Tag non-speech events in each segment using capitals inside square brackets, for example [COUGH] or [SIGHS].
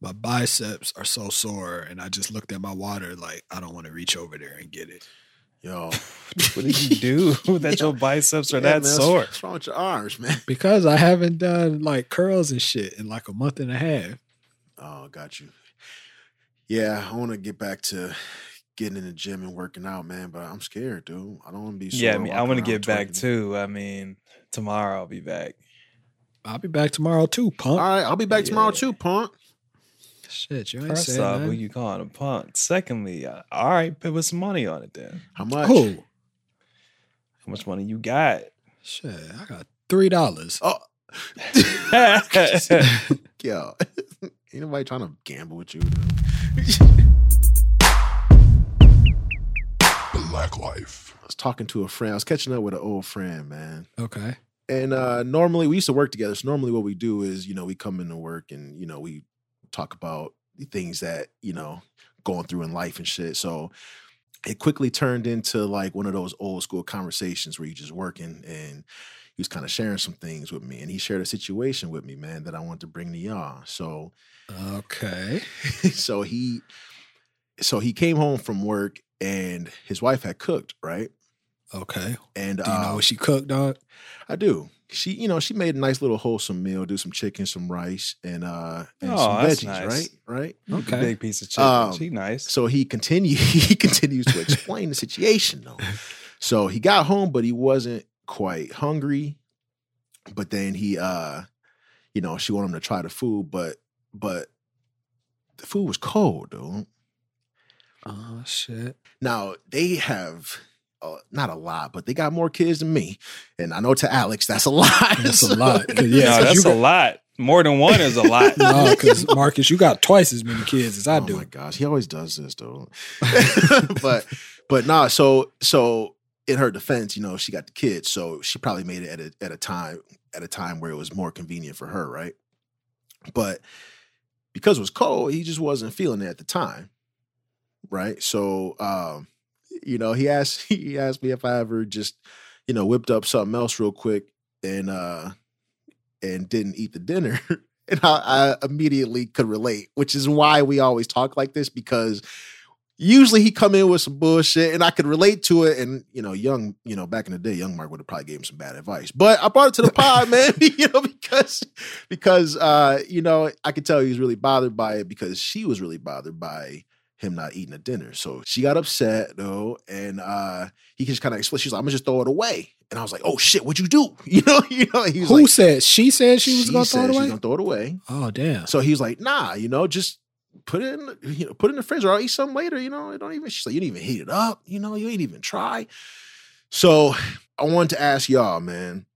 My biceps are so sore, and I just looked at my water like I don't want to reach over there and get it. Yo, [LAUGHS] What did you do [LAUGHS] that your biceps are Yeah, that man, sore? What's wrong with your arms, man? [LAUGHS] Because I haven't done like curls and shit in like a month and a half. Oh, got you. Yeah, I want to get back to getting in the gym and working out, man. But I'm scared, dude. I don't want to be. Yeah, I mean, I want to get back too. I mean, tomorrow I'll be back. I'll be back tomorrow too, punk. All right, I'll be back tomorrow too, punk. Shit, you ain't First saying off, who you calling a punk? Secondly, uh, all right, put some money on it then. How much? Who? How much money you got? Shit, I got three dollars. Oh, yeah, [LAUGHS] yo, [LAUGHS] ain't nobody trying to gamble with you. Black Life. I was talking to a friend. I was catching up with an old friend, man. Okay. And uh normally we used to work together. So normally what we do is, you know, we come into work and, you know, we talk about the things that, you know, going through in life and shit. So it quickly turned into like one of those old school conversations where you just working and he was kind of sharing some things with me. And he shared a situation with me, man, that I wanted to bring to y'all. So Okay. [LAUGHS] so he so he came home from work and his wife had cooked, right? Okay. And Do you know um, what she cooked, dog? I do. She, you know, she made a nice little wholesome meal. Do some chicken, some rice, and uh, and Oh, some veggies. nice. Right, right. Okay. big piece of chicken. Um, she nice. So he continued. [LAUGHS] He continues to explain the situation, though. So he got home, but he wasn't quite hungry. But then he, uh, you know, she wanted him to try the food, but but the food was cold, dude. Oh shit. Now they have. Uh, not a lot, but they got more kids than me, and I know to Alex that's a [LAUGHS] lot. That's a lot. 'Cause, [LAUGHS] yeah, no, 'cause that's you a lot. More than one is a [LAUGHS] lot. No, because Markus, you got twice as many kids as I oh do. Oh my gosh, he always does this though. but but nah, so so in her defense, you know, she got the kids, so she probably made it at a at a time at a time where it was more convenient for her, right? But because it was cold, he just wasn't feeling it at the time. Right. So um, you know, he asked [LAUGHS] he asked me if I ever just, you know, whipped up something else real quick and uh and didn't eat the dinner. [LAUGHS] And I, I immediately could relate, which is why we always talk like this because usually he come in with some bullshit and I could relate to it. And you know, young, you know, back in the day, young Mark would have probably gave him some bad advice. But I brought it to the pod, [LAUGHS] man, you know, because because uh, you know, I could tell he was really bothered by it because she was really bothered by him not eating a dinner. So she got upset though, and uh he just kind of explained, she's like, I'm gonna just throw it away. And I was like, oh shit, what'd you do? [LAUGHS] You know, you know, he was like Who like, said she said she was gonna throw it she's away? gonna throw it away. Oh damn. So he was like, nah, you know, just put it in, you know, put it in the fridge or I'll eat something later. You know, don't even. She's like, you didn't even heat it up. You know, you ain't even try. So I wanted to ask y'all, man,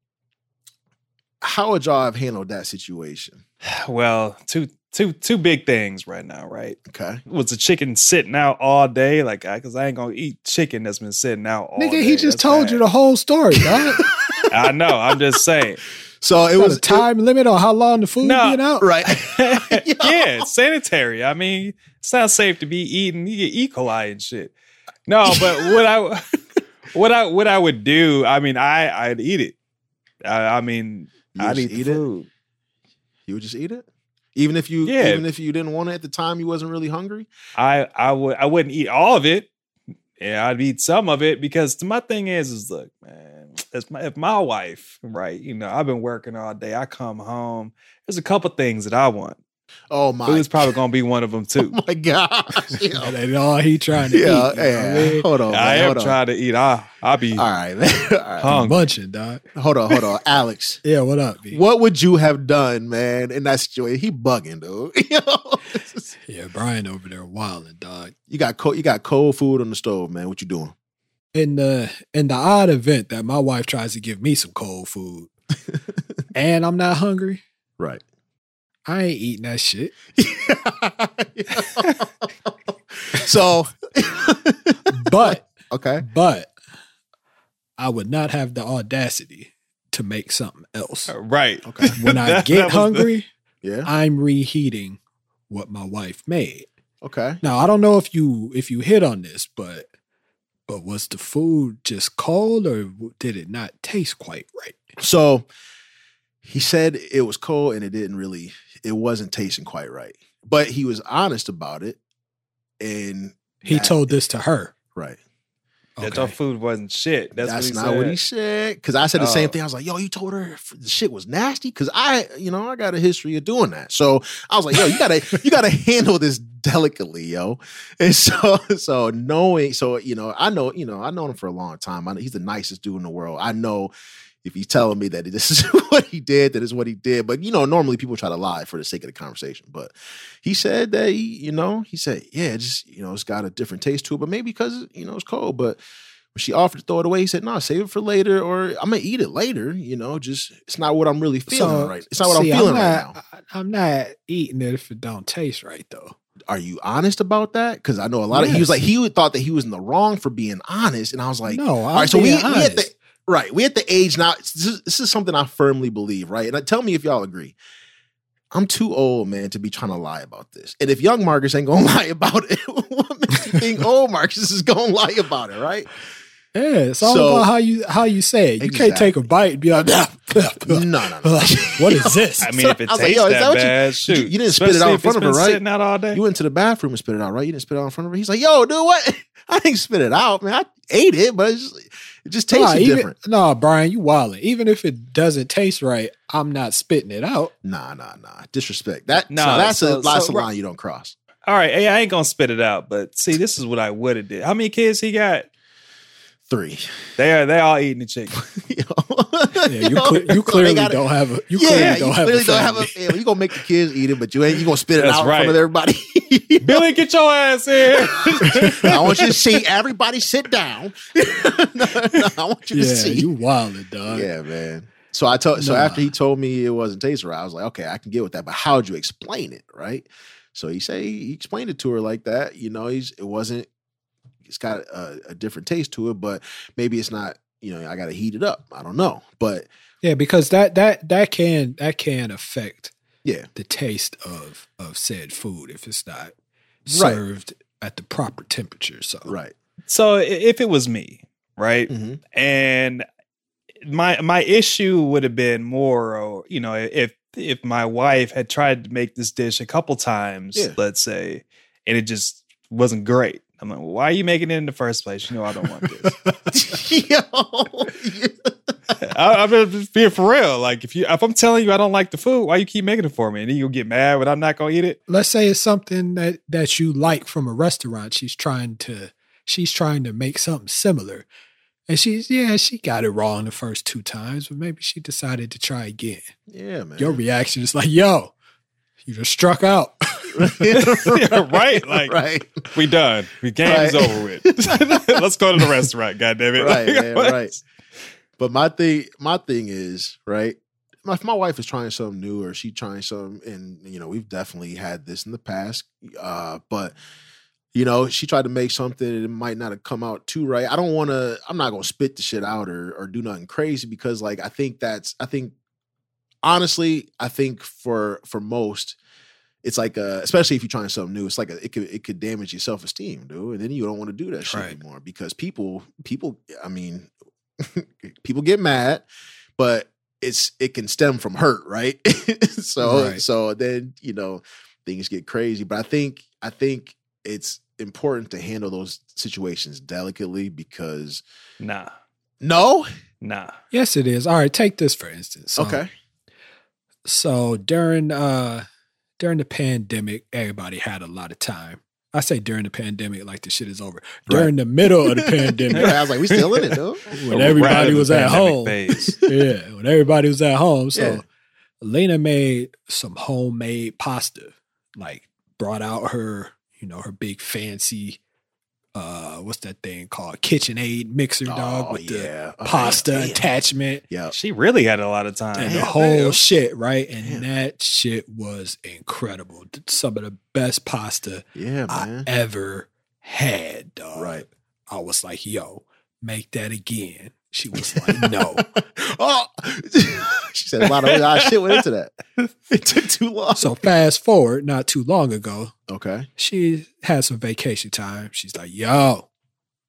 how would y'all have handled that situation? [SIGHS] Well, two two two big things right now, right? Okay, Was the chicken sitting out all day? Like, because I ain't gonna eat chicken that's been sitting out all Nigga, day. he just That's told you the whole story. [LAUGHS] I know. I'm just saying. so it It was a time limit on how long the food No. being out. right. [LAUGHS] [LAUGHS] yeah, sanitary. I mean, it's not safe to be eating. You get E. coli and shit. No, but what I what I what I would do, I mean, I I'd eat it. I, I mean, I'd eat, eat the it? food. You would just eat it, even if you, Yeah. even if you didn't want it at the time, you wasn't really hungry. I I would I wouldn't eat all of it. Yeah, I'd eat some of it because my thing is is look, man, if my, if my wife, right, you know, I've been working all day. I come home. There's a couple things that I want. Oh my, Food's probably gonna be one of them too? [LAUGHS] oh too. my gosh. [LAUGHS] Yo. That all he trying to Yeah, eat. you know what I yeah. mean? Hold on, I am on. trying to eat. I I'll be All right, [LAUGHS] man. All right. hungry. Munching, dog. Hold on, hold on, Alex. Yeah, what up, B? What would you have done, man, in that situation? He bugging, dude. You know? This is- Yeah, Bryan over there wilding, dog. you got cold, you got cold food on the stove, man. What you doing? In the in the odd event that my wife tries to give me some cold food and I'm not hungry, Right. I ain't eating that shit. [LAUGHS] so, But okay. but I would not have the audacity to make something else. Uh, right. Okay. [LAUGHS] When I That- get that was the- hungry, Yeah. I'm reheating what my wife made. Okay. Now I don't know if you if you hit on this, but but was the food just cold or did it not taste quite right? So he said it was cold and it didn't really, it wasn't tasting quite right. but he was honest about it, and He that- told this to her. right. That your Okay. food wasn't shit. That's, That's, what he not said. what he said. Because I said the same Oh. thing. I was like, "Yo, you told her the shit was nasty." Because I, you know, I got a history of doing that. So I was like, "Yo, you gotta, [LAUGHS] you gotta handle this delicately, yo." And so, [LAUGHS] so knowing, so you know, I know, you know, I known him for a long time. I know he's the nicest dude in the world. I know if he's telling me that this is [LAUGHS] what he did, that is what he did. But you know, normally people try to lie for the sake of the conversation. But he said that he, you know, he said, "Yeah, just you know, it's got a different taste to it, but maybe because you know it's cold, but." when she offered to throw it away, he said, "No, save it for later, or I'm gonna eat it later. You know, just it's not what I'm really feeling right. It's not what see, I'm feeling not, right now. I'm not eating it if it don't taste right though. Are you honest about that? Because I know a lot of he was like he thought that he was in the wrong for being honest, and I was like, no, I'm all right, so we being we at honest. the right, we at the age now. This is, this is something I firmly believe, right? And uh, tell me if y'all agree. I'm too old, man, to be trying to lie about this. And if young Markus ain't gonna [LAUGHS] lie about it, [LAUGHS] what makes you think old Markus is gonna lie about it, right? yeah, it's all So- about how you how you say it. You can't take a bite and be like, nah, [LAUGHS] No, no, no. what is this? I mean, if it I was like, tastes yo, that, that what you- bad, shoot. you didn't spit it out in front of her, right? Sitting out all day. You went to the bathroom and spit it out, right? You didn't spit it out in front of her. He's like, "Yo, dude, what? I didn't spit it out, man. I ate it, but it's just, it just Nah, even- different." No, Bryan, you wildin'. Even if it doesn't taste right, I'm not spitting it out. Nah, nah, nah. Disrespect. That Nah, no, that's so- a that's so- a line you don't cross. all right, hey, I ain't gonna spit it out, but see, this is what I would have did. How many kids he got? Three. They are they all eating the chicken. [LAUGHS] Yeah, you, cle- you clearly don't have a you yeah, clearly you don't have clearly a don't have a family. family. You gonna make the kids eat it, but you ain't you gonna spit it That's out in front of everybody. [LAUGHS] Billy, get your ass in. [LAUGHS] I want you to see everybody sit down. [LAUGHS] No, no, I want you to see. you wildin', dog. Yeah, man. So I told so Nah. after he told me it wasn't taste right, I was like, okay, I can get with that. But how'd you explain it, right? So he say he explained it to her like that. You know, he's it wasn't. It's got a, a different taste to it, but maybe it's not. You know, I got to heat it up. I don't know, but Yeah, because that that that can that can affect yeah, the taste of of said food if it's not Right. served at the proper temperature. So right. so if it was me, right, hmm and my my issue would have been more, or you know, if if my wife had tried to make this dish a couple times, Yeah. let's say, and it just wasn't great. I'm like, well, why are you making it in the first place? You know, I don't want this. [LAUGHS] Yo, [LAUGHS] I, I'm just being for real. Like, if you if I'm telling you I don't like the food, why you keep making it for me? And then you'll get mad when I'm not gonna eat it. let's say it's something that that you like from a restaurant. She's trying to she's trying to make something similar. And she's yeah, she got it wrong the first two times, but maybe she decided to try again. yeah, man. Your reaction is like, yo, you just struck out. [LAUGHS] [LAUGHS] [LAUGHS] right? Like right, we done. We game is Right. over with. [LAUGHS] Let's go to the restaurant. God damn it! Right, Like, man, right. But my thing, my thing is right. My, my wife is trying something new, or she trying something, and you know, we've definitely had this in the past. Uh, but you know, she tried to make something, and it might not have come out too right. I don't want to. I'm not gonna spit the shit out or or do nothing crazy because, like, I think that's. I think honestly, I think for for most. It's like, uh, especially if you're trying something new, it's like a, it could it could damage your self esteem, dude, and then you don't want to do that shit Right. anymore because people people, I mean, [LAUGHS] people get mad, but it's it can stem from hurt, right? [LAUGHS] so Right. so then you know things get crazy. But I think I think it's important to handle those situations delicately because Nah, no, nah. yes, it is. All right, take this for instance. So, okay, So during uh during the pandemic, everybody had a lot of time. I say during the pandemic, like the shit is over. During the middle of the [LAUGHS] pandemic, I was like, we still in it, though. [LAUGHS] when We're everybody right was at home. phase. [LAUGHS] yeah, when everybody was at home. So Yeah. Lena made some homemade pasta. Like brought out her, you know, her big fancy uh what's that thing called? KitchenAid mixer dog Oh, with the yeah. Oh, pasta yeah. attachment Yeah. She really had a lot of time. and Damn, the whole damn. shit, right? And Damn. that shit was incredible. Some of the best pasta Yeah, I ever had, dog. Right. I was like, yo, make that again. She was like, no. [LAUGHS] oh, [LAUGHS] she said a lot of a shit went into that. [LAUGHS] It took too long. So fast forward, not too long ago, okay. she had some vacation time. She's like, yo,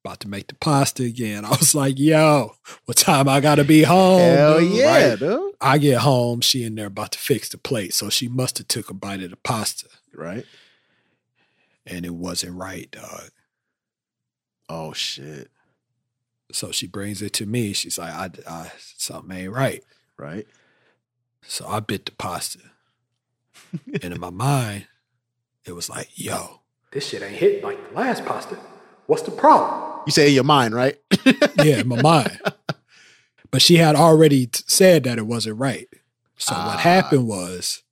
about to make the pasta again. I was like, yo, what time I gotta be home? Hell dude? yeah, Right. dude. I get home, she in there about to fix the plate. So she must have took a bite of the pasta. Right. And it wasn't right, dog. Oh shit. So she brings it to me. She's like, I, I something ain't right. Right. So I bit the pasta. [LAUGHS] and in my mind, it was like, yo, this shit ain't hitting like the last pasta. What's the problem? You say in your mind, right? [LAUGHS] yeah, in my mind. But she had already t- said that it wasn't right. So Ah. what happened was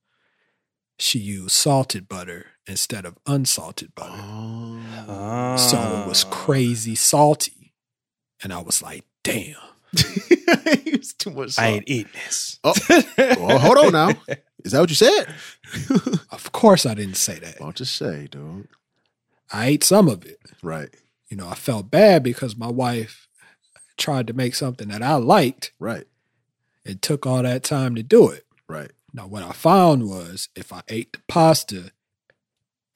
she used salted butter instead of unsalted butter. Oh. So it was Ah. crazy salty. And I was like, damn. [LAUGHS] too much. I ain't eating this. Oh, well, hold on now. Is that what you said? [LAUGHS] Of course I didn't say that. I'll just say, dude. I ate some of it. Right. You know, I felt bad because my wife tried to make something that I liked Right. and took all that time to do it. Right. Now, what I found was if I ate the pasta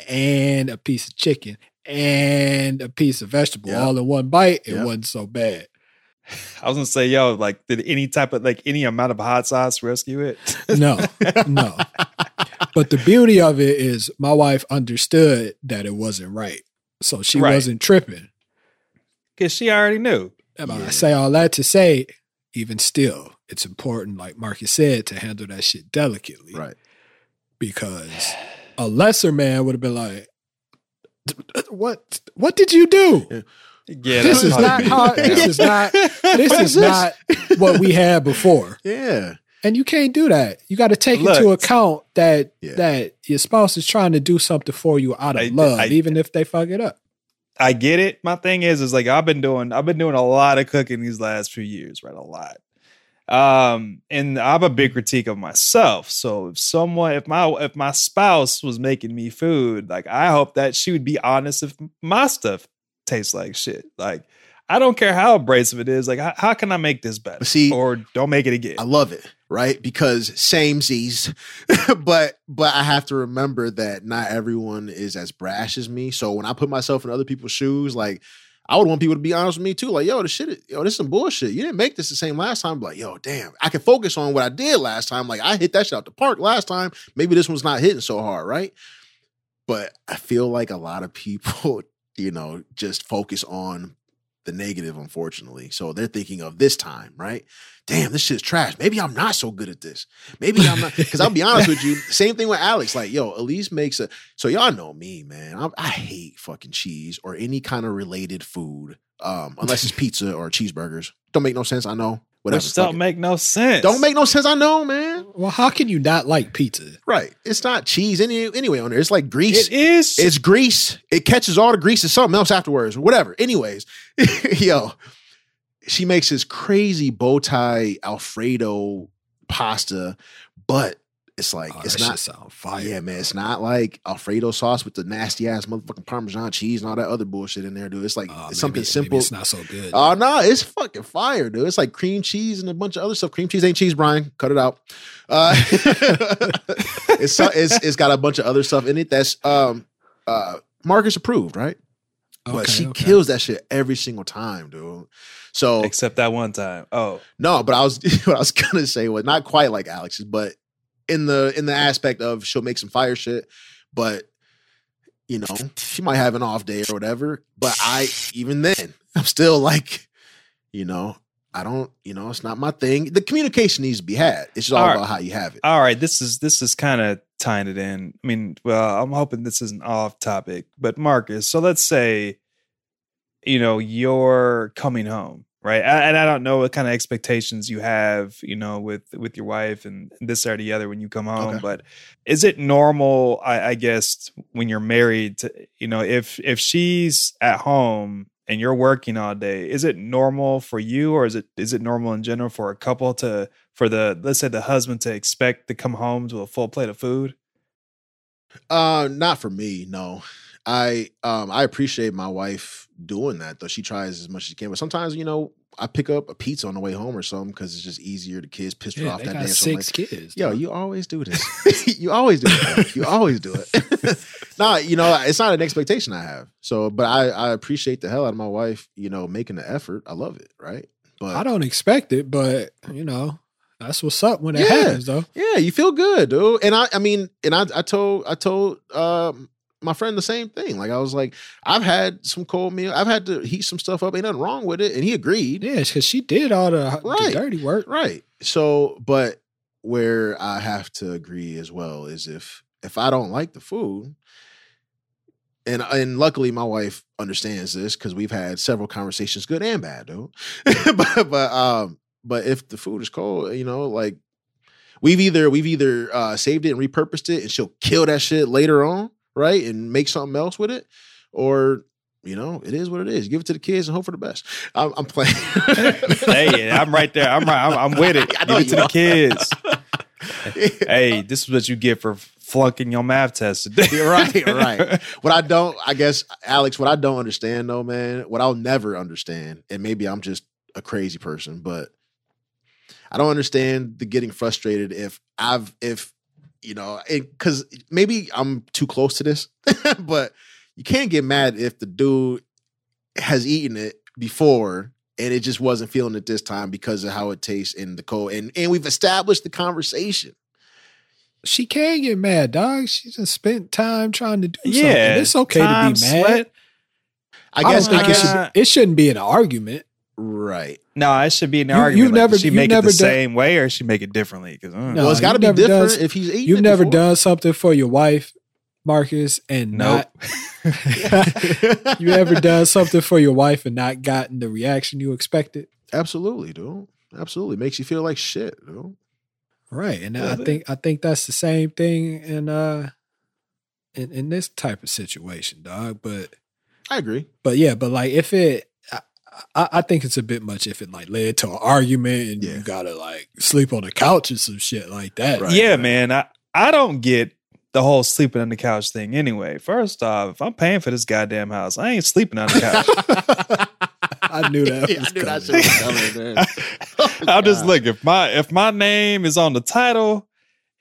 and a piece of chicken and a piece of vegetable Yeah. all in one bite, it Yeah. wasn't so bad. I was gonna say, yo, like, did any type of like any amount of hot sauce rescue it? No, no. But the beauty of it is my wife understood that it wasn't right. So she Right. wasn't tripping. Because she already knew. And Yeah. I say all that to say, even still, it's important, like Markus said, to handle that shit delicately. Right. Because a lesser man would have been like, "What? What did you do? Yeah, [LAUGHS] This is not how. This is not. This is not what we had before." [LAUGHS] Yeah. And you can't do that. You got to take into account that Yeah. that your spouse is trying to do something for you out of I- love, I- even if they fuck it up. I get it. My thing is, is like I've been doing, I've been doing a lot of cooking these last few years, right? A lot. Um, and I'm a big critique of myself. So if someone, if my if my spouse was making me food, like I hope that she would be honest if my stuff tastes like shit. Like I don't care how abrasive it is. Like how, how can I make this better? See- or don't make it again. I love it, right? Because same Z's, [LAUGHS] but but I have to remember that not everyone is as brash as me. So when I put myself in other people's shoes, like I would want people to be honest with me too. Like, yo, this shit, yo, this is some bullshit. You didn't make this the same last time. Like, yo, damn, I can focus on what I did last time. Like, I hit that shit out the park last time. Maybe this one's not hitting so hard, right? But I feel like a lot of people, [LAUGHS] you know, just focus on the negative, unfortunately. So they're thinking of this time, right? Damn, this shit's trash. Maybe I'm not so good at this. Maybe I'm not. Because I'll be honest with you, [LAUGHS] same thing with Alex. Like, yo, Elise makes a. So y'all know me, man. I, I hate fucking cheese or any kind of related food, um, unless it's pizza or cheeseburgers. Don't make no sense. I know. Whatever. Which fuck don't make no sense. don't make no sense. I know, man. Well, how can you not like pizza? Right. It's not cheese any anyway on there. It's like grease. It is. It's grease. It catches all the grease. It's something else afterwards. Whatever. Anyways, [LAUGHS] yo, she makes this crazy bow tie Alfredo pasta, but it's like Oh, it's not. shit sound fire. yeah, man, it's not like Alfredo sauce with the nasty ass motherfucking Parmesan cheese and all that other bullshit in there, dude. It's like Oh, it's maybe- something maybe simple. it's not so good. Oh no, it's fucking fire, dude. It's like cream cheese and a bunch of other stuff. Cream cheese ain't cheese, Bryan. Cut it out. Uh, [LAUGHS] it's, it's it's got a bunch of other stuff in it that's um uh Markus approved, right? Okay, but she okay. kills that shit every single time, dude. So except that one time. Oh, no, but I was [LAUGHS] what I was gonna say was not quite like Alex's, but in the in the aspect of she'll make some fire shit, but you know she might have an off day or whatever. But I even then [LAUGHS] I'm still like, you know, I don't, you know, it's not my thing. The communication needs to be had. It's just all All right. about how you have it. all right. This is this is kind of tying it in. I mean, well, I'm hoping this isn't off topic, but Markus. So let's say, you know, you're coming home, right? And I don't know what kind of expectations you have, you know, with with your wife and this or the other when you come home. Okay. But is it normal? I, I guess when you're married, to, you know, if if she's at home and you're working all day, is it normal for you, or is it is it normal in general for a couple to for the let's say the husband to expect to come home to a full plate of food? Uh, not for me. No, I um I appreciate my wife doing that though. She tries as much as she can, but sometimes you know I pick up a pizza on the way home or something because it's just easier. The kids pissed her Yeah, off they that got day. Six like, kids. Yo, dog. you always do this. [LAUGHS] [LAUGHS] you always do it. You always do it. [LAUGHS] nah, you know, it's not an expectation I have. So, but I, I appreciate the hell out of my wife, you know, making the effort. I love it, right? But I don't expect it, but you know, that's what's up when it Yeah. happens, though. yeah, you feel good, dude. And I, I mean, and I, I told, I told um, my friend the same thing. Like I was like, I've had some cold meal. I've had to heat some stuff up. Ain't nothing wrong with it. And he agreed. Yeah, because she did all the, the dirty work. Right. So, but where I have to agree as well is if if I don't like the food, and and luckily my wife understands this because we've had several conversations, good and bad, though. [LAUGHS] but but um, but if the food is cold, you know, like we've either we've either uh, saved it and repurposed it, and she'll kill that shit later on, right, and make something else with it, or you know, it is what it is. Give it to the kids and hope for the best. I'm, I'm playing. [LAUGHS] hey, I'm right there. I'm right. I'm, I'm with it. [LAUGHS] Give it to the kids. [LAUGHS] hey, this is what you get for flunking your math test today. You're right, right. What I don't, I guess, Alex, what I don't understand though, man, what I'll never understand, and maybe I'm just a crazy person, but I don't understand the getting frustrated if I've, if, you know, because maybe I'm too close to this, [LAUGHS] but you can't get mad if the dude has eaten it before and it just wasn't feeling it this time because of how it tastes in the cold. And and we've established the conversation. She can get mad, dog. She just spent time trying to do yeah, something. It's okay time, to be mad. sweat. I I, guess don't think I it, should, it shouldn't be an argument. Right. No, I should be an You- argument. you've like, never- does she you've make it the done- same way, or she make it differently? Because No, well, it's got to be different done- if he's eating. You've it never before. done something for your wife, Markus, and Nope. not. [LAUGHS] you ever done something for your wife and not gotten the reaction you expected? Absolutely, dude. Absolutely, makes you feel like shit, dude. Right, and Yeah, I but- think I think that's the same thing in uh in, in this type of situation, dog. But I agree. but yeah, but like if it, I, I, I think it's a bit much if it like led to an argument and Yeah. you gotta like sleep on the couch or some shit like that. Right. yeah, man, I I don't get the whole sleeping on the couch thing. Anyway, first off, if I'm paying for this goddamn house, I ain't sleeping on the couch. [LAUGHS] I knew that. [LAUGHS] Yeah, was I knew that coming. shit was coming, man. [LAUGHS] Oh, I'll just look if my if my name is on the title,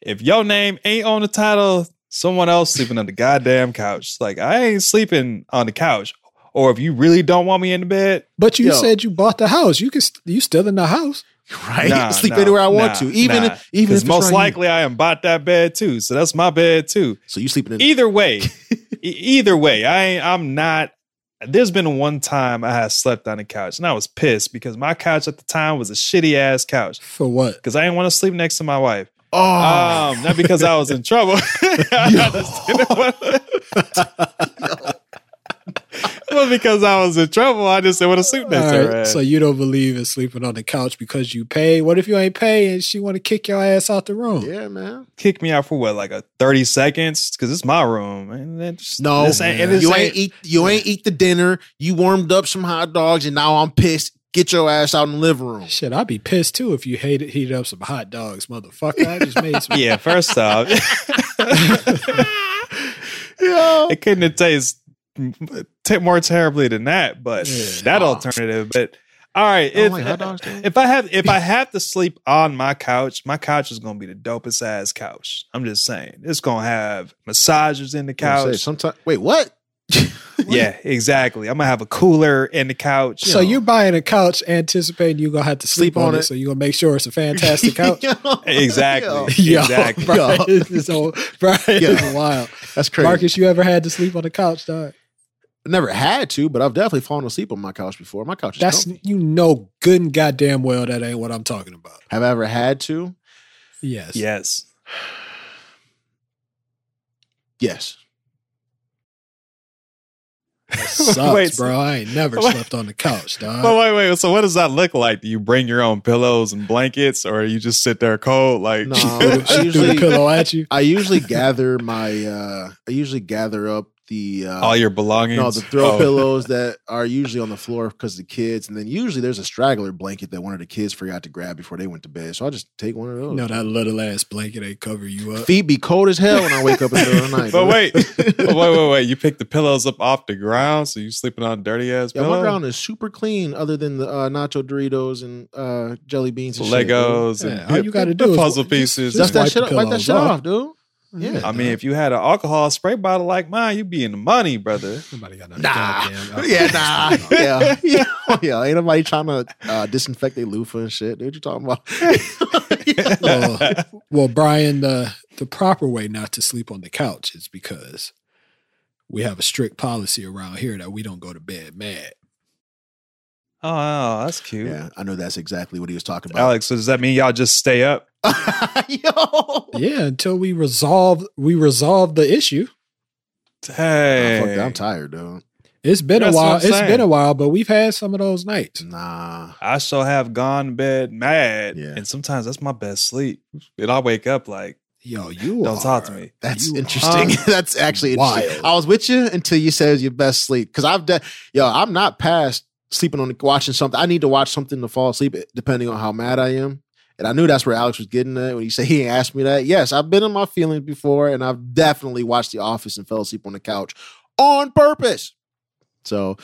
if your name ain't on the title, someone else sleeping on the goddamn couch. Like I ain't sleeping on the couch. Or if you really don't want me in the bed, But you Yo. said you bought the house. You can st- you still in the house. [LAUGHS] right? Nah, Sleep nah, anywhere I want nah, to, even nah. if, even if most right here. likely I am bought that bed too. So that's my bed too. So you sleeping in? Either way, [LAUGHS] e- either way, I ain't, I'm not. There's been one time I had slept on the couch and I was pissed because my couch at the time was a shitty ass couch For what? because I didn't want to sleep next to my wife. oh, Um, not because I was in trouble. [LAUGHS] I just didn't want- well, because I was in trouble, I just said what a to sleep next All to right, so you don't believe in sleeping on the couch because you pay. What if you ain't pay and she want to kick your ass out the room? yeah, man. kick me out for what, like a thirty seconds? Because it's my room, and then No, this ain't, and this you ain't eat. You ain't eat the dinner. You warmed up some hot dogs, and now I'm pissed. Get your ass out in the living room. Shit, I'd be pissed too if you hated heated up some hot dogs, motherfucker. I just made some. [LAUGHS] Yeah, first off, [LAUGHS] [LAUGHS] Yo. it couldn't have tasted t- more terribly than that, but Yeah. that alternative. But all right, if, like dogs, if I have if I [LAUGHS] have to sleep on my couch, my couch is gonna be the dopest ass couch. I'm just saying, it's gonna have massagers in the couch. Sometimes. Wait, what? [LAUGHS] Yeah, exactly. I'm gonna have a cooler in the couch. So you're buying a couch anticipating you're gonna have to sleep, on, it, so you're gonna make sure it's a fantastic couch. [LAUGHS] Yo. Exactly. Yo. Yo, Bryan, Yo. this is so, Bryan, this is wild. That's crazy. Markus, you ever had to sleep on the couch, dog? Never had to, but I've definitely fallen asleep on my couch before. My couch is That's comfy. you know good and goddamn well that ain't what I'm talking about. Have I ever had to? Yes. yes. [SIGHS] Yes. That [LAUGHS] sucks, Wait, bro. I ain't never wait. slept on the couch, dog. But wait, wait. So what does that look like? Do you bring your own pillows and blankets, or you just sit there cold? Like, No, She I the- she threw the usually pillow at you. I usually gather my uh I usually gather up the uh, All your belongings. no the throw Oh. pillows [LAUGHS] that are usually on the floor because the kids, and then usually there's a straggler blanket that one of the kids forgot to grab before they went to bed. So I just take one of those. No, that little ass blanket ain't cover you up. Feet be cold as hell when I wake up in the middle of the [LAUGHS] night. But wait, [LAUGHS] but wait, wait, wait. You pick the pillows up off the ground, so you sleeping on dirty ass Yeah, my ground is super clean, other than the uh, nacho Doritos and uh, jelly beans and shit, dude. Legos Yeah, and all you gotta do is puzzle just- pieces. just Dust that wipe shit the. Wipe that shit off. off, dude. Yeah. I mean, if you had an alcohol spray bottle like mine, you'd be in the money, brother. Somebody got a Nah. goddamn [LAUGHS] Yeah, nah. yeah. [LAUGHS] Yeah. [LAUGHS] Yeah. Ain't nobody trying to uh, disinfect their loofah and shit. Dude, what you talking about? well, well, Bryan, the the proper way not to sleep on the couch is because we have a strict policy around here that we don't go to bed mad. Oh, wow, that's cute. yeah, I know that's exactly what he was talking about. Alex, so does that mean y'all just stay up? [LAUGHS] Yo. Yeah, until we resolve we resolve the issue. Hey, Oh, fuck. I'm tired, dude. It's been That's a while. I'm It's saying. been a while, but we've had some of those nights. Nah. I shall have gone to bed mad, Yeah. and sometimes that's my best sleep. And I wake up like, Yo, you Don't are- talk to me. That's you interesting. [LAUGHS] That's actually interesting. I was with you until you said it was your best sleep. Because I've done, yo, I'm not past sleeping on watching something. I need to watch something to fall asleep, eh, depending on how mad I am. And I knew that's where Alex was getting at when he said he asked me that. Yes, I've been in my feelings before, and I've definitely watched The Office and fell asleep on the couch on purpose. So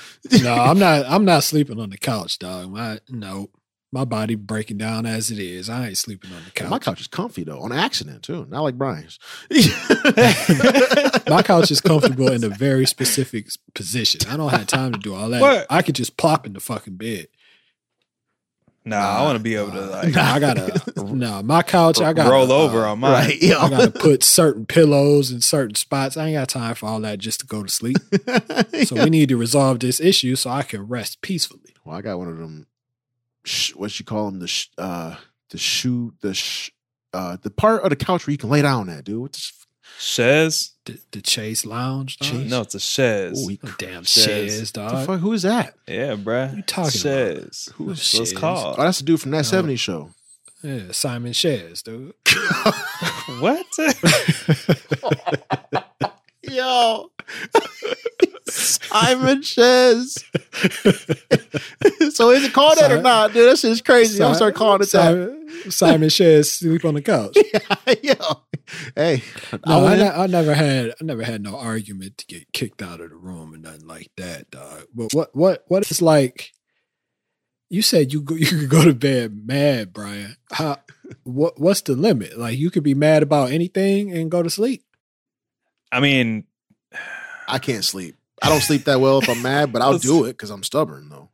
no, I'm [LAUGHS] not. I'm not sleeping on the couch, dog. My no, my body breaking down as it is. I ain't sleeping on the couch. my couch is comfy though, on accident too, not like Bryan's. [LAUGHS] My couch is comfortable in a [LAUGHS] very specific position. I don't have time to do all that. What? I could just plop in the fucking bed. nah, I want to be able to Uh, like I gotta [LAUGHS] no. My couch. I got to roll over on mine. right? Yo. I gotta put certain pillows in certain spots. I ain't got time for all that just to go to sleep. So we need to resolve this issue so I can rest peacefully. Well, I got one of them. Sh- what you call them? The sh- uh, the shoe, the sh- uh, the part of the couch where you can lay down at, dude. What the f- chaise. The, the Chase Lounge, dog. Chase? No, it's a chaise. Ooh, he- Oh, damn Chaise. Chaise, the dog. fuck? Who is that? yeah, bruh. you talking chaise. Who's That's what it's called. Oh, that's the dude from that No. '70s show. Yeah, Simon Shares, dude. [LAUGHS] what? [LAUGHS] [LAUGHS] Yo, Simon Says. so is it called that or not, dude? That shit's crazy. I'm gonna start calling it that. Simon, Says sleep on the couch. [LAUGHS] Yo, hey, No, I, went in- ne- I never had I never had no argument to get kicked out of the room and nothing like that, dog. But what what what is like? You said you go, [LAUGHS] you could go to bed mad, Bryan. How what what's the limit? Like you could be mad about anything and go to sleep. I mean, I can't sleep. I don't sleep that well if I'm mad, but I'll do it because I'm stubborn though.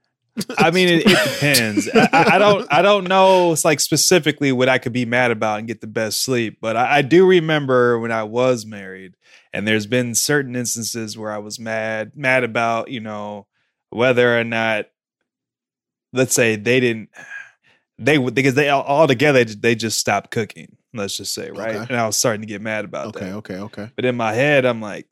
I mean, it, it depends. I, I- don't. I don't know. It's like specifically what I could be mad about and get the best sleep. But I, I do remember when I was married, and there's been certain instances where I was mad, mad about you know whether or not, let's say they didn't, they would because they all, all together they just stopped cooking. Let's just say right, Okay. and I was starting to get mad about Okay, that. Okay, okay, okay. But in my head, I'm like,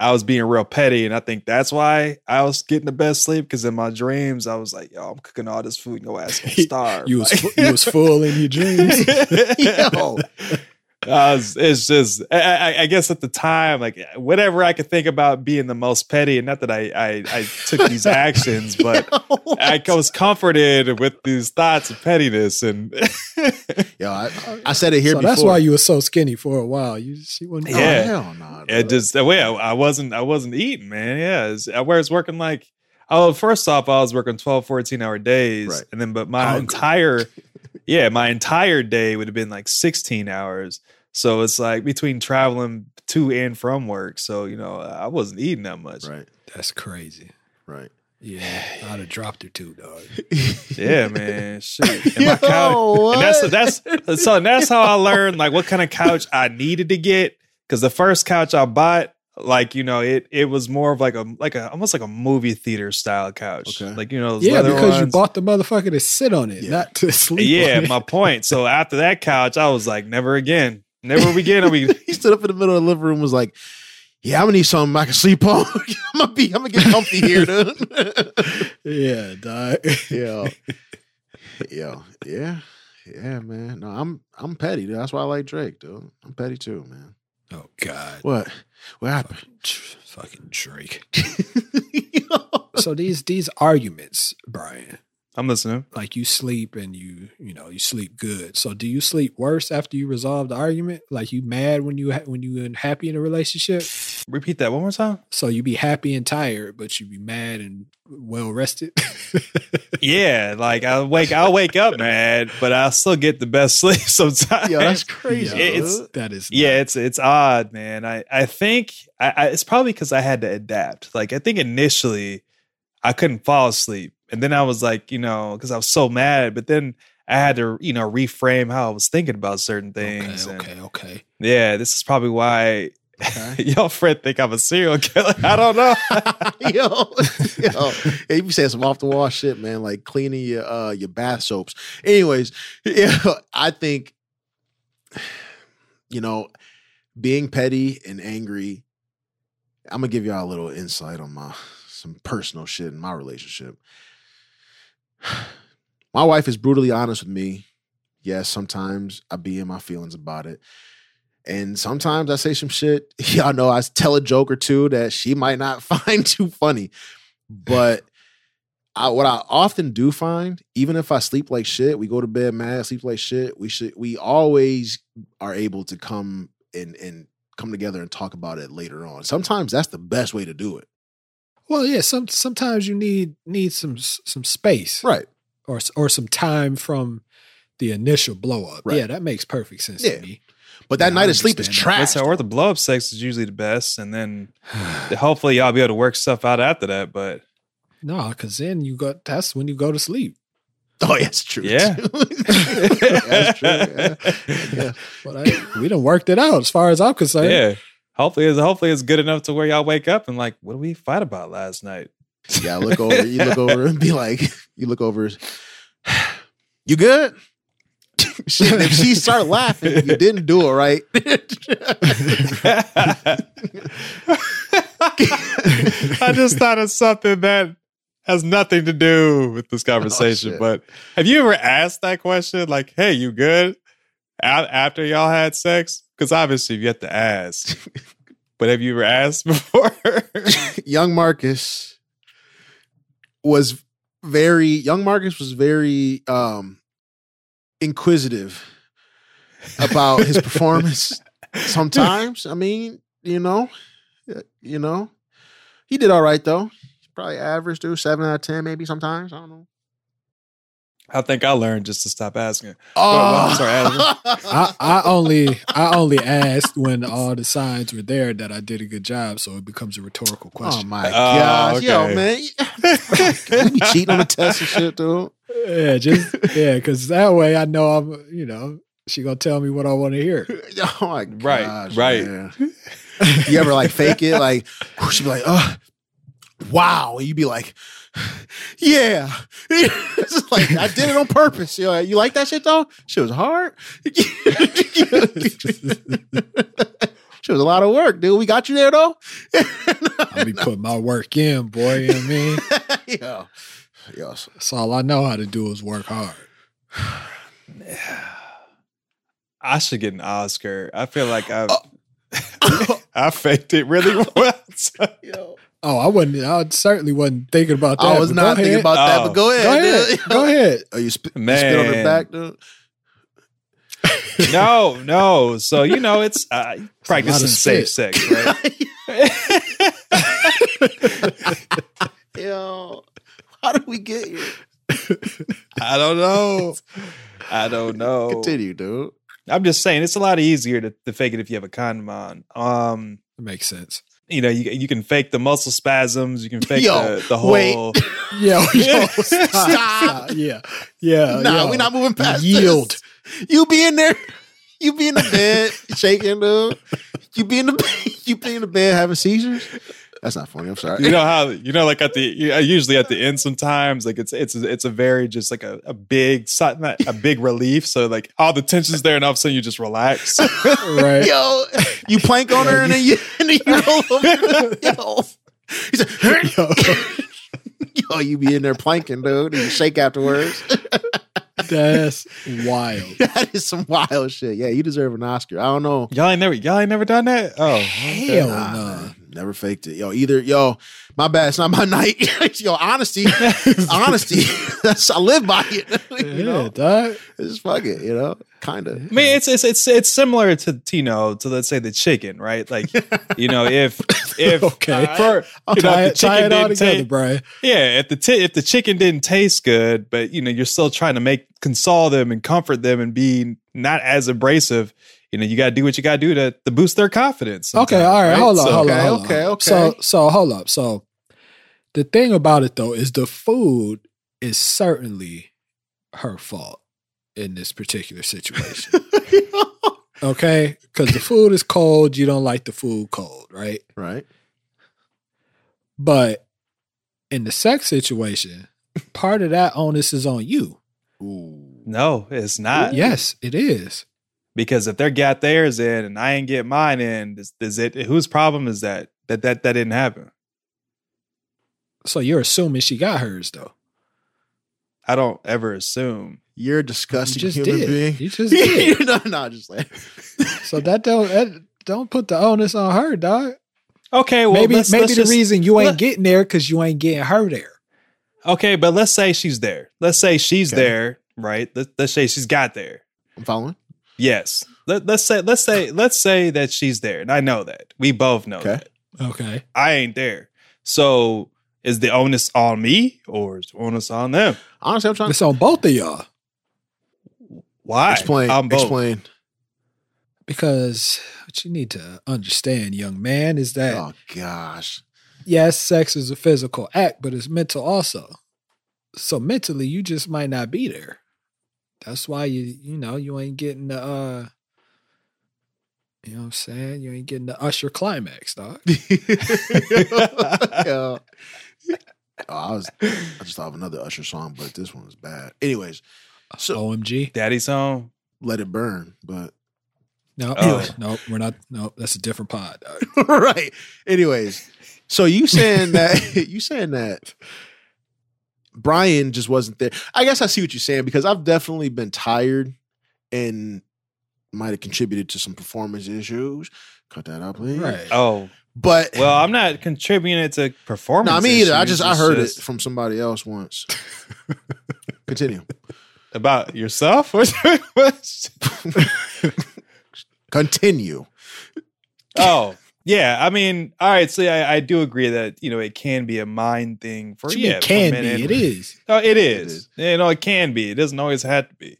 I was being real petty, and I think that's why I was getting the best sleep. Because in my dreams, I was like, "Yo, I'm cooking all this food, and your ass gonna [LAUGHS] starve." You was you was full in your dreams. [LAUGHS] Yo. [LAUGHS] Uh, I was, it's just, I, I, I guess at the time, like whatever I could think about being the most petty, and not that I, I, I took these [LAUGHS] actions, but [LAUGHS] I was comforted with these thoughts of pettiness, and Yo, I, I said it here so before. that's why you were so skinny for a while. You she wasn't Oh, Yeah. hell no. it just the way I, I wasn't, I wasn't eating, man. Yeah, it's, I was working like, oh, first off, I was working 12, 14 hour days, Right. and then but my oh, Hungry. entire, [LAUGHS] yeah, my entire day would have been like 16 hours. So it's like between traveling to and from work. So, you know, I wasn't eating that much. Right, That's crazy. right. Yeah, I'd have dropped her too, dog. Yeah, man. Shit. [LAUGHS] And Yo, couch, and that's that's so that's how I learned like what kind of couch I needed to get. Cause the first couch I bought, like, you know, it it was more of like a like a almost like a movie theater style couch. Okay. Like, you know, those Yeah, leather because you bought the motherfucker to sit on it, Yeah. not to sleep. Yeah, on it. my point. So [LAUGHS] after that couch, I was like, never again. Never [LAUGHS] again are we [LAUGHS] he stood up in the middle of the living room was like, Yeah, I'm gonna need something I can sleep on. I'm gonna be I'm gonna get comfy here, dude. yeah, dog. Yo. Yo. Yeah. Yeah, man. No, I'm I'm petty, dude. That's why I like Drake, dude. I'm petty too, man. Oh God. What? What happened? Fucking Drake. [LAUGHS] So these these arguments, Bryan, I'm listening. like you sleep and you you know you sleep good. So do you sleep worse after you resolve the argument? Like you mad when you ha- when you unhappy in a relationship? Repeat that one more time. So you be happy and tired, but you be mad and well rested. [LAUGHS] Yeah, like I wake, I'll wake up mad, but I'll still get the best [LAUGHS] sleep sometimes. Yeah, that's crazy. Yeah, It's- that is yeah, it's it's odd, man. I I think I, I it's probably because I had to adapt. Like I think initially I couldn't fall asleep, and then I was like, you know, because I was so mad, but then I had to, you know, reframe how I was thinking about certain things. okay, and okay, okay. yeah, this is probably why Okay. [LAUGHS] y'all friend think I'm a serial killer. I don't know. [LAUGHS] yo, yo, hey, you be saying some off the wall shit, man, like cleaning your uh your bath soaps. Anyways, [LAUGHS] yeah, I think you know, being petty and angry. I'm gonna give y'all a little insight on my some personal shit in my relationship. [SIGHS] My wife is brutally honest with me. Yes, sometimes I be in my feelings about it. And sometimes I say some shit. [LAUGHS] Y'all know I tell a joke or two that she might not [LAUGHS] find too funny. But I, what I often do find, even if I sleep like shit, we go to bed mad, sleep like shit. We should, we always are able to come and and come together and talk about it later on. Sometimes that's the best way to do it. Well, yeah. Some sometimes you need need some some space, Right. or or some time from the initial blow up. Right. Yeah, that makes perfect sense Yeah. to me. But that Yeah, night of sleep is understand trash. Listen, or the blow up sex is usually the best, and then [SIGHS] hopefully y'all be able to work stuff out after that. But No, because then you got that's when you go to sleep. [LAUGHS] oh, that's true. Yeah. [LAUGHS] that's true. Yeah. Yeah. [LAUGHS] But I, we done worked it out as far as I'm concerned. yeah, hopefully it's hopefully it's good enough to where y'all wake up and like, what did we fight about last night? Yeah, look over. You look over and be like, you look over. [SIGHS] You good? Shit, if she [LAUGHS] start laughing, you didn't do it right. [LAUGHS] I just thought of something that has nothing to do with this conversation. shit. but have you ever asked that question? Like, hey, you good? After y'all had sex? Because obviously you have to ask. but have you ever asked [LAUGHS] before? young Markus was very young Markus was very um inquisitive about his [LAUGHS] performance [LAUGHS] sometimes. I mean, you know, you know. He did all right though. Probably average, dude. Seven out of ten, maybe sometimes. I don't know. I think I learned just to stop asking. Oh, well, I'm sorry, oh. [LAUGHS] I, I only I only asked when all the signs were there that I did a good job, so it becomes a rhetorical oh question. oh my Oh, gosh, yo, man, you be cheating on the test and shit, dude. Yeah, just yeah, because that way I know I'm you know she gonna tell me what I want to hear. [LAUGHS] Oh my gosh, Right, right. man. [LAUGHS] You ever like fake it? Like she'd be like, "Oh, wow," and you'd be like, [SIGHS] "Yeah." [LAUGHS] it's just like I did it on purpose. You, know, you like that shit though? She was hard. She was a lot of work, dude. We got you there though. I be putting my work in, boy. You know what I mean? Yo, yo, so- That's all I know how to do is work hard. [SIGHS] I should get an Oscar. I feel like I've Oh. [LAUGHS] I faked it really [LAUGHS] well. yo. Oh, I wasn't. I certainly wasn't thinking about that. I was but not go thinking ahead. about that, Oh. but go ahead. Go ahead. dude. Go ahead. Oh, you, sp- you spit on the back, dude. no, no. So you know, it's uh, [LAUGHS] practicing safe sex, right? Yo, [LAUGHS] how did we get here? [LAUGHS] I don't know. [LAUGHS] I don't know. Continue, dude. I'm just saying it's a lot easier to, to fake it if you have a condom on. Um, it makes sense. you know, you you can fake the muscle spasms. You can fake Yo, the, the wait. whole. Yo, yo, Stop. stop. Yeah, yeah. nah, yo. we're not moving past Yield. this. You be in there, you be in the bed shaking, dude. You be in the bed, you be in the bed having seizures. That's not funny. I'm sorry. You know how you know, like at the uh, usually at the end, sometimes like it's it's it's a very just like a, a big si- a big relief. So like all the tension's there, and all of a sudden you just relax. [LAUGHS] right. Yo, you plank on her and then you and then you roll over. [LAUGHS] Yo, he said, Yo, [LAUGHS] "Yo, you be in there planking, dude, and you shake afterwards." that's wild. that is some wild shit. Yeah, you deserve an Oscar. I don't know. y'all ain't never y'all ain't never done that. Oh, okay. Hell Nah, no. man. Never faked it. Yo, either yo, my bad, it's not my [LAUGHS] night. [LAUGHS] yo, honesty, [LAUGHS] honesty. That's I live by it. you Yeah, know, dog. it's just fuck it. You know, kind of. I mean, it's it's it's it's similar to you know to let's say the chicken, right? Like you know if if Okay. Uh, for you know, Tie, it, tie it all together, Bryan. Yeah, if the ti- if the chicken didn't taste good, but you know you're still trying to make console them and comfort them and be not as abrasive, you know you got to do what you got to do to to boost their confidence. Okay, sometimes, all right, hold on, So- hold Okay, on, hold okay, on. okay. So, so hold up. So, the thing about it though is the food is certainly her fault in this particular situation. [LAUGHS] okay, because the food is cold. You don't like the food cold, right? right. But in the sex situation, part of that onus is on you. Ooh. No, it's not. Yes, it is. Because if they got theirs in and I ain't get mine in, is, is it whose problem is that that that that didn't happen? So you're assuming she got hers though. I don't ever assume. You're a You disgusting just human did. being. You just did. [LAUGHS] no, no, just like so that don't that don't put the onus on her, dog. Okay, well maybe let's, maybe let's the just- reason you ain't let- getting there because you ain't getting her there. Okay, but let's say she's there. Let's say she's Okay. there, right? Let, let's say she's got there. I'm following. Yes. Let, let's say let's say let's say that she's there, and I know that we both know Okay. that Okay. I ain't there. So is the onus on me or is the onus on them? Honestly, I'm trying It's on both of y'all Why? explain. I'm both. Explain. because what you need to understand, young man, is that Oh gosh. yes, sex is a physical act, but it's mental also. So mentally, you just might not be there. That's why you you know you ain't getting the uh you know what I'm saying? You ain't getting the usher climax, dog. [LAUGHS] Yeah. Oh, I was. I just thought of another Usher song, but this one was bad. Anyways, so OMG. Daddy's home. let it burn. But No, Oh. no, we're not. No, that's a different pod. [LAUGHS] right. Anyways, so you saying that [LAUGHS] you saying that Bryan just wasn't there. I guess I see what you're saying because I've definitely been tired and might have contributed to some performance issues. Cut that out, please. Right. Oh, But well, I'm not contributing it to performance. no, me either. I issues. just I heard just it from somebody else once. Continue. [LAUGHS] about yourself. [LAUGHS] What- [LAUGHS] Continue. oh, yeah. I mean, all right. So I, I do agree that you know it can be a mind thing for What you yeah. for can be. It is. Oh, it is. is. You know, it can be. It doesn't always have to be.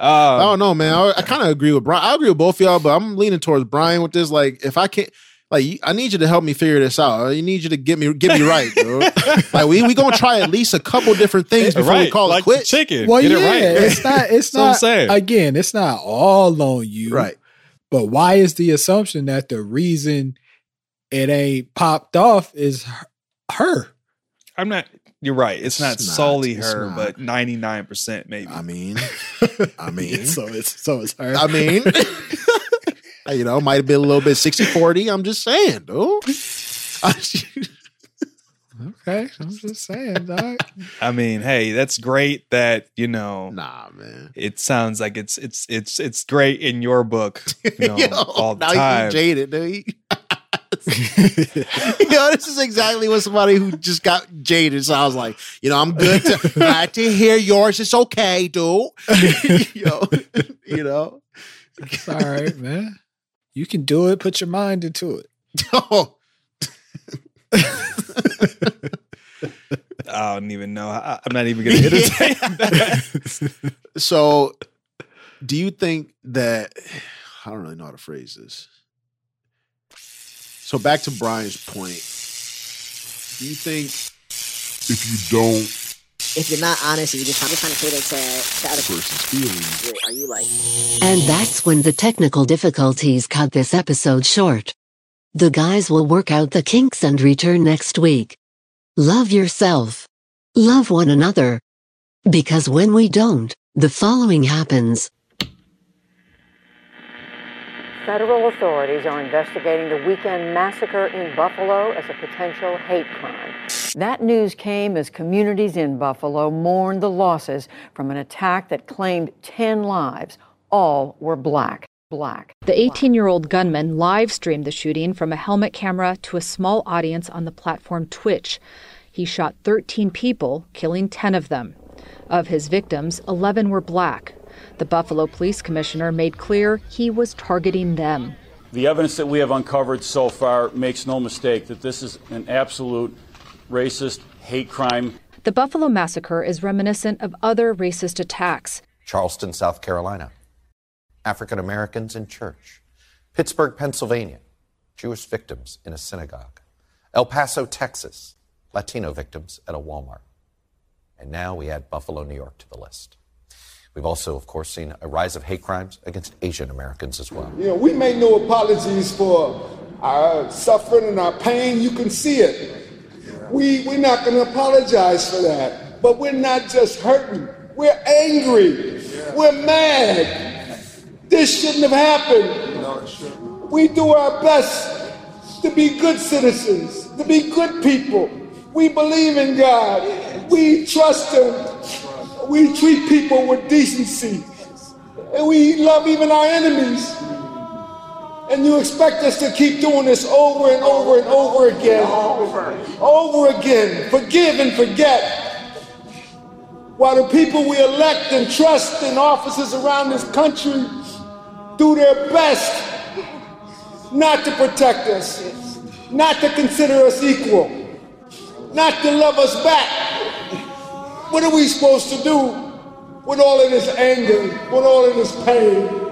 Um, I don't know, man. I, I kind of agree with Bryan. I agree with both of y'all, but I'm leaning towards Bryan with this. Like, if I can't, like, I need you to help me figure this out. I need you to get me get me right, bro. [LAUGHS] like, we we gonna try at least a couple different things before right, we call like it quits. chicken. Well, Get yeah, it right. it's not. It's [LAUGHS] That's what I'm not. saying. Again, it's not all on you, Right. But why is the assumption that the reason it ain't popped off is her- her? I'm not. You're right. It's, It's not not. solely It's her, not. but 99 percent maybe. I mean, [LAUGHS] I mean, so it's so it's her. I mean, [LAUGHS] you know, might have been a little bit 60 40. I'm just saying, dude. [LAUGHS] okay, I'm just saying, dog. [LAUGHS] I mean, hey, that's great. That you know, nah, man. it sounds like it's it's it's it's great in your book. You [LAUGHS] know, Yo, all the now time. you jaded, dude. [LAUGHS] Yo, this is exactly what somebody who just got jaded So I was like. You know, I'm good to glad to hear yours. It's okay, dude. Yo, you know. It's all right, man. You can do it. Put your mind into it. Oh, [LAUGHS] I don't even know. I, I'm not even going to entertain [LAUGHS] that. so do you think that I don't really know how to phrase this. So back to Bryan's point. Do you think If you don't, if you're not honest and you're just, I'm just trying to cater to, to other person's feelings are you like, And that's when the technical difficulties cut this episode short. The guys will work out the kinks and return next week. Love yourself. Love one another. Because when we don't, the following happens. Federal authorities are investigating the weekend massacre in Buffalo as a potential hate crime. That news came as communities in Buffalo mourned the losses from an attack that claimed 10 lives. All were black. Black. The 18 year old gunman live streamed the shooting from a helmet camera to a small audience on the platform Twitch. He shot 13 people, killing 10 of them. Of his victims, 11 were black. The Buffalo Police Commissioner made clear he was targeting them. The evidence that we have uncovered so far makes no mistake that this is an absolute racist hate crime. The Buffalo Massacre is reminiscent of other racist attacks. Charleston, South Carolina, African Americans in church. Pittsburgh, Pennsylvania, Jewish victims in a synagogue. El Paso, Texas, Latino victims at a Walmart. And now we add Buffalo, New York to the list. We've also, of course, seen a rise of hate crimes against Asian Americans as well. You know, we make no apologies for our suffering and our pain. You can see it. We, we're not going to apologize for that. But we're not just hurting, we're angry, we're mad. This shouldn't have happened. We do our best to be good citizens, to be good people. We believe in God. We trust Him. We treat people with decency. And we love even our enemies. And you expect us to keep doing this over and over and over again. Over again. Forgive and forget. While the people we elect and trust in offices around this country do their best not to protect us, not to consider us equal, not to love us back. What are we supposed to do with all of this anger, with all of this pain?